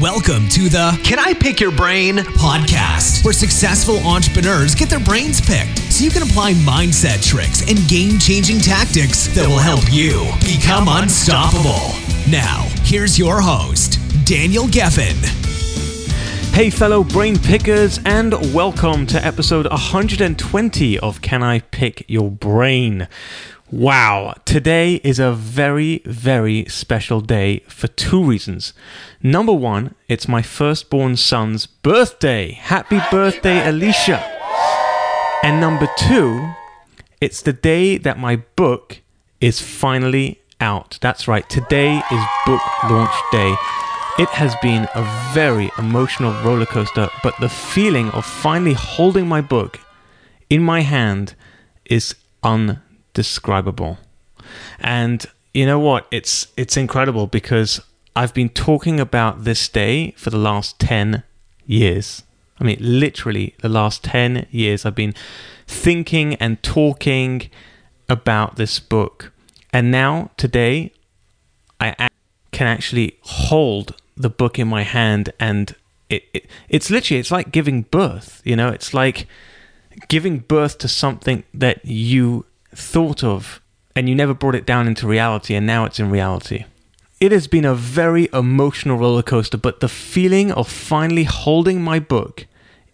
Welcome to the Can I Pick Your Brain podcast, where successful entrepreneurs get their brains picked so you can apply mindset tricks and game changing tactics that will help you become unstoppable. Now, here's your host, Daniel Geffen. Hey, fellow brain pickers, and welcome to episode 120 of Can I Pick Your Brain? Wow, today is a very, very special day for two reasons. Number one, it's my firstborn son's birthday. Happy birthday, Elisha. And number two, it's the day that my book is finally out. That's right, today is book launch day. It has been a very emotional roller coaster, but the feeling of finally holding my book in my hand is undescribable indescribable. And you know what? It's it's incredible because I've been talking about this day for the last 10 years. I mean, literally the last 10 years I've been thinking and talking about this book. And now today I can actually hold the book in my hand and it, it it's literally it's like giving birth, you know? It's like giving birth to something that you thought of and you never brought it down into reality, and now it's in reality. It has been a very emotional roller coaster, but the feeling of finally holding my book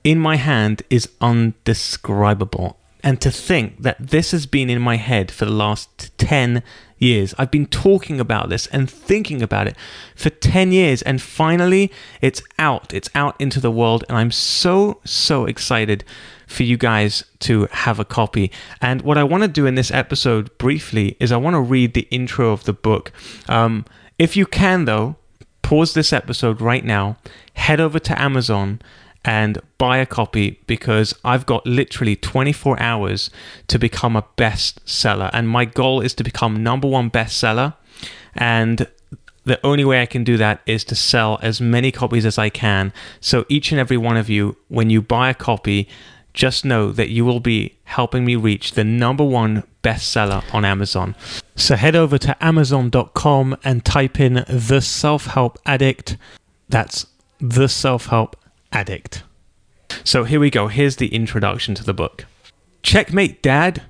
in my hand is undescribable. And to think that this has been in my head for the last 10 years. I've been talking about this and thinking about it for 10 years, and finally it's out. It's out into the world, and I'm so, so excited for you guys to have a copy. And what I want to do in this episode briefly is I want to read the intro of the book. Um, if you can, though, pause this episode right now, head over to Amazon and buy a copy because I've got literally 24 hours to become a bestseller. And my goal is to become number one bestseller. And the only way I can do that is to sell as many copies as I can. So each and every one of you, when you buy a copy, just know that you will be helping me reach the number one bestseller on Amazon. So head over to amazon.com and type in The Self Help Addict. That's The Self Help Addict. So here we go. Here's the introduction to the book. Checkmate, Dad.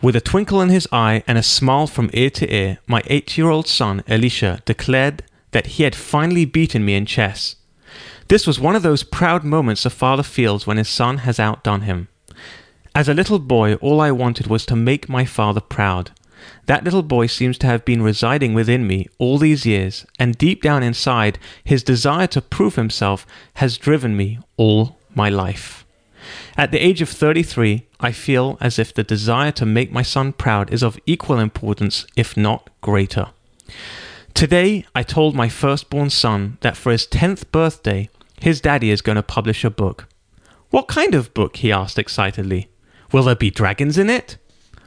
With a twinkle in his eye and a smile from ear to ear, my eight year old son, Elisha, declared that he had finally beaten me in chess. This was one of those proud moments a father feels when his son has outdone him. As a little boy, all I wanted was to make my father proud. That little boy seems to have been residing within me all these years, and deep down inside, his desire to prove himself has driven me all my life. At the age of 33, I feel as if the desire to make my son proud is of equal importance, if not greater. Today, I told my firstborn son that for his 10th birthday, his daddy is going to publish a book. What kind of book? he asked excitedly. Will there be dragons in it?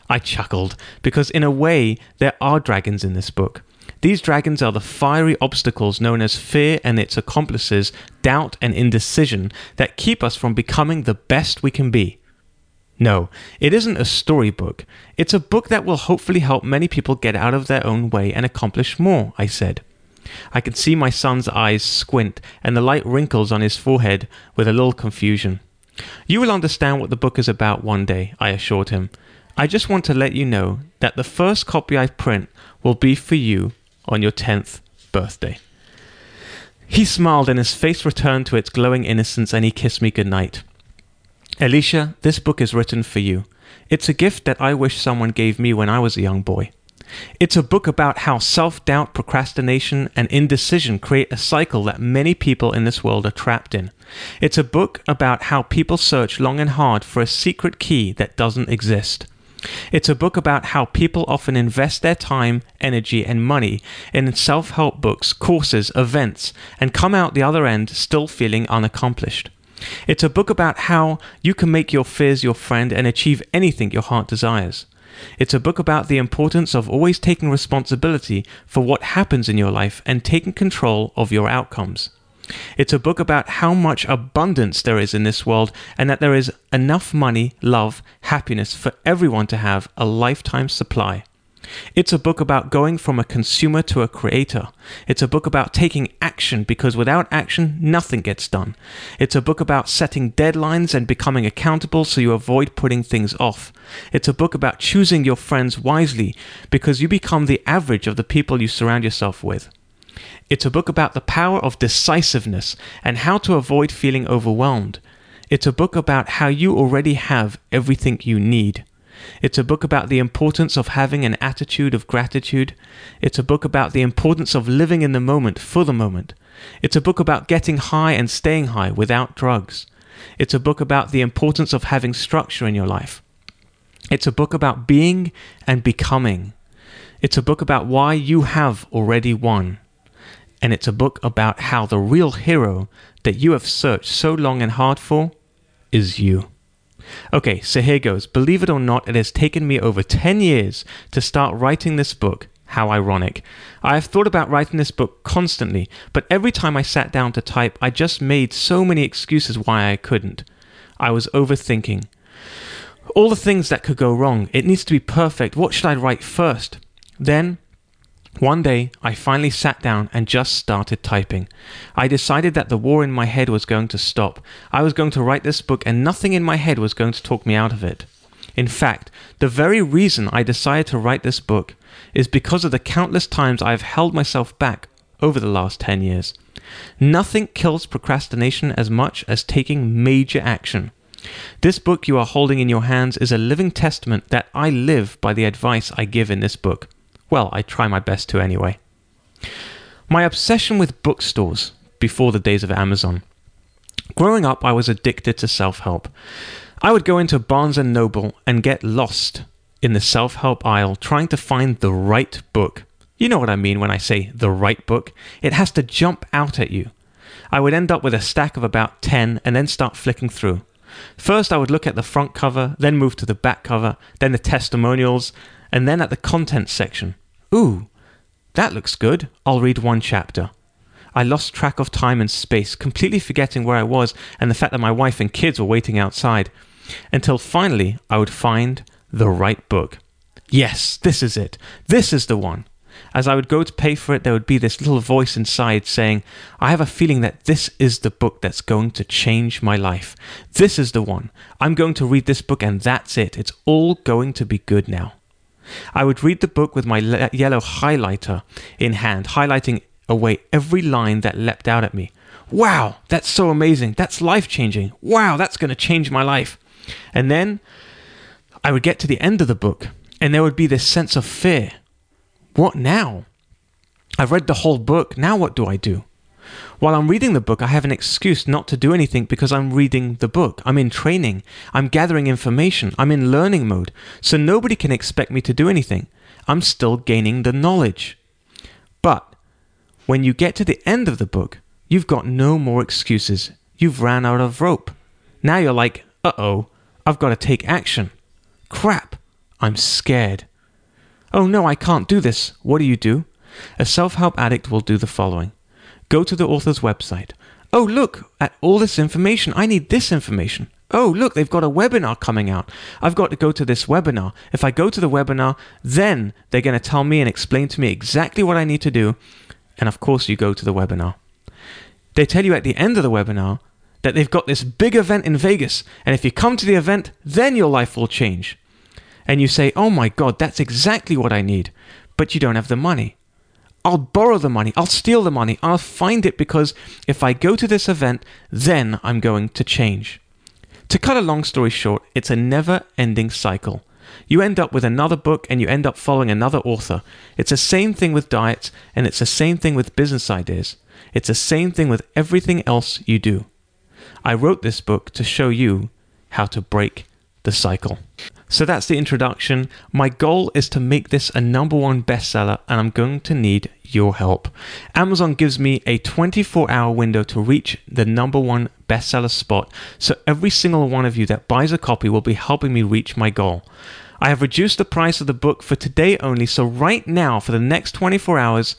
I chuckled, because in a way there are dragons in this book. These dragons are the fiery obstacles known as fear and its accomplices, doubt and indecision, that keep us from becoming the best we can be. No, it isn't a storybook. It's a book that will hopefully help many people get out of their own way and accomplish more, I said. I could see my son's eyes squint and the light wrinkles on his forehead with a little confusion. You will understand what the book is about one day, I assured him. I just want to let you know that the first copy I print will be for you on your 10th birthday. He smiled and his face returned to its glowing innocence and he kissed me goodnight. Elisha, this book is written for you. It's a gift that I wish someone gave me when I was a young boy. It's a book about how self doubt, procrastination, and indecision create a cycle that many people in this world are trapped in. It's a book about how people search long and hard for a secret key that doesn't exist. It's a book about how people often invest their time, energy, and money in self help books, courses, events, and come out the other end still feeling unaccomplished. It's a book about how you can make your fears your friend and achieve anything your heart desires. It's a book about the importance of always taking responsibility for what happens in your life and taking control of your outcomes. It's a book about how much abundance there is in this world and that there is enough money, love, happiness for everyone to have a lifetime supply. It's a book about going from a consumer to a creator. It's a book about taking action because without action, nothing gets done. It's a book about setting deadlines and becoming accountable so you avoid putting things off. It's a book about choosing your friends wisely because you become the average of the people you surround yourself with. It's a book about the power of decisiveness and how to avoid feeling overwhelmed. It's a book about how you already have everything you need. It's a book about the importance of having an attitude of gratitude. It's a book about the importance of living in the moment for the moment. It's a book about getting high and staying high without drugs. It's a book about the importance of having structure in your life. It's a book about being and becoming. It's a book about why you have already won. And it's a book about how the real hero that you have searched so long and hard for is you. Okay, so here goes. Believe it or not, it has taken me over 10 years to start writing this book. How ironic. I have thought about writing this book constantly, but every time I sat down to type, I just made so many excuses why I couldn't. I was overthinking. All the things that could go wrong. It needs to be perfect. What should I write first? Then one day, I finally sat down and just started typing. I decided that the war in my head was going to stop. I was going to write this book, and nothing in my head was going to talk me out of it. In fact, the very reason I decided to write this book is because of the countless times I have held myself back over the last 10 years. Nothing kills procrastination as much as taking major action. This book you are holding in your hands is a living testament that I live by the advice I give in this book. Well, I try my best to anyway. My obsession with bookstores before the days of Amazon. Growing up, I was addicted to self help. I would go into Barnes and Noble and get lost in the self help aisle trying to find the right book. You know what I mean when I say the right book? It has to jump out at you. I would end up with a stack of about 10 and then start flicking through. First, I would look at the front cover, then move to the back cover, then the testimonials, and then at the contents section. Ooh, that looks good. I'll read one chapter. I lost track of time and space, completely forgetting where I was and the fact that my wife and kids were waiting outside, until finally I would find the right book. Yes, this is it. This is the one. As I would go to pay for it, there would be this little voice inside saying, I have a feeling that this is the book that's going to change my life. This is the one. I'm going to read this book and that's it. It's all going to be good now. I would read the book with my le- yellow highlighter in hand, highlighting away every line that leapt out at me. Wow, that's so amazing. That's life changing. Wow, that's going to change my life. And then I would get to the end of the book, and there would be this sense of fear. What now? I've read the whole book. Now what do I do? While I'm reading the book, I have an excuse not to do anything because I'm reading the book. I'm in training. I'm gathering information. I'm in learning mode. So nobody can expect me to do anything. I'm still gaining the knowledge. But when you get to the end of the book, you've got no more excuses. You've ran out of rope. Now you're like, uh oh, I've got to take action. Crap, I'm scared. Oh no, I can't do this. What do you do? A self help addict will do the following Go to the author's website. Oh, look at all this information. I need this information. Oh, look, they've got a webinar coming out. I've got to go to this webinar. If I go to the webinar, then they're going to tell me and explain to me exactly what I need to do. And of course, you go to the webinar. They tell you at the end of the webinar that they've got this big event in Vegas. And if you come to the event, then your life will change. And you say, oh my God, that's exactly what I need. But you don't have the money. I'll borrow the money, I'll steal the money, I'll find it because if I go to this event, then I'm going to change. To cut a long story short, it's a never ending cycle. You end up with another book and you end up following another author. It's the same thing with diets and it's the same thing with business ideas. It's the same thing with everything else you do. I wrote this book to show you how to break the cycle. So that's the introduction. My goal is to make this a number one bestseller, and I'm going to need your help. Amazon gives me a 24 hour window to reach the number one bestseller spot, so every single one of you that buys a copy will be helping me reach my goal. I have reduced the price of the book for today only, so right now, for the next 24 hours,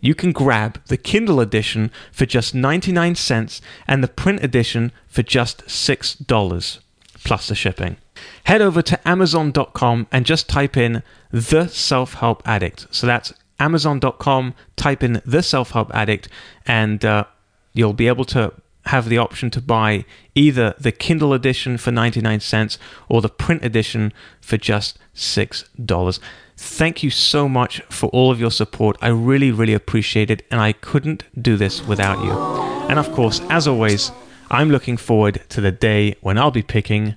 you can grab the Kindle edition for just 99 cents and the print edition for just $6. plus the shipping. Head over to amazon.com and just type in the self help addict. So that's amazon.com, type in the self help addict, and uh, you'll be able to have the option to buy either the Kindle edition for 99 cents or the print edition for just $6. Thank you so much for all of your support. I really, really appreciate it, and I couldn't do this without you. And of course, as always, I'm looking forward to the day when I'll be picking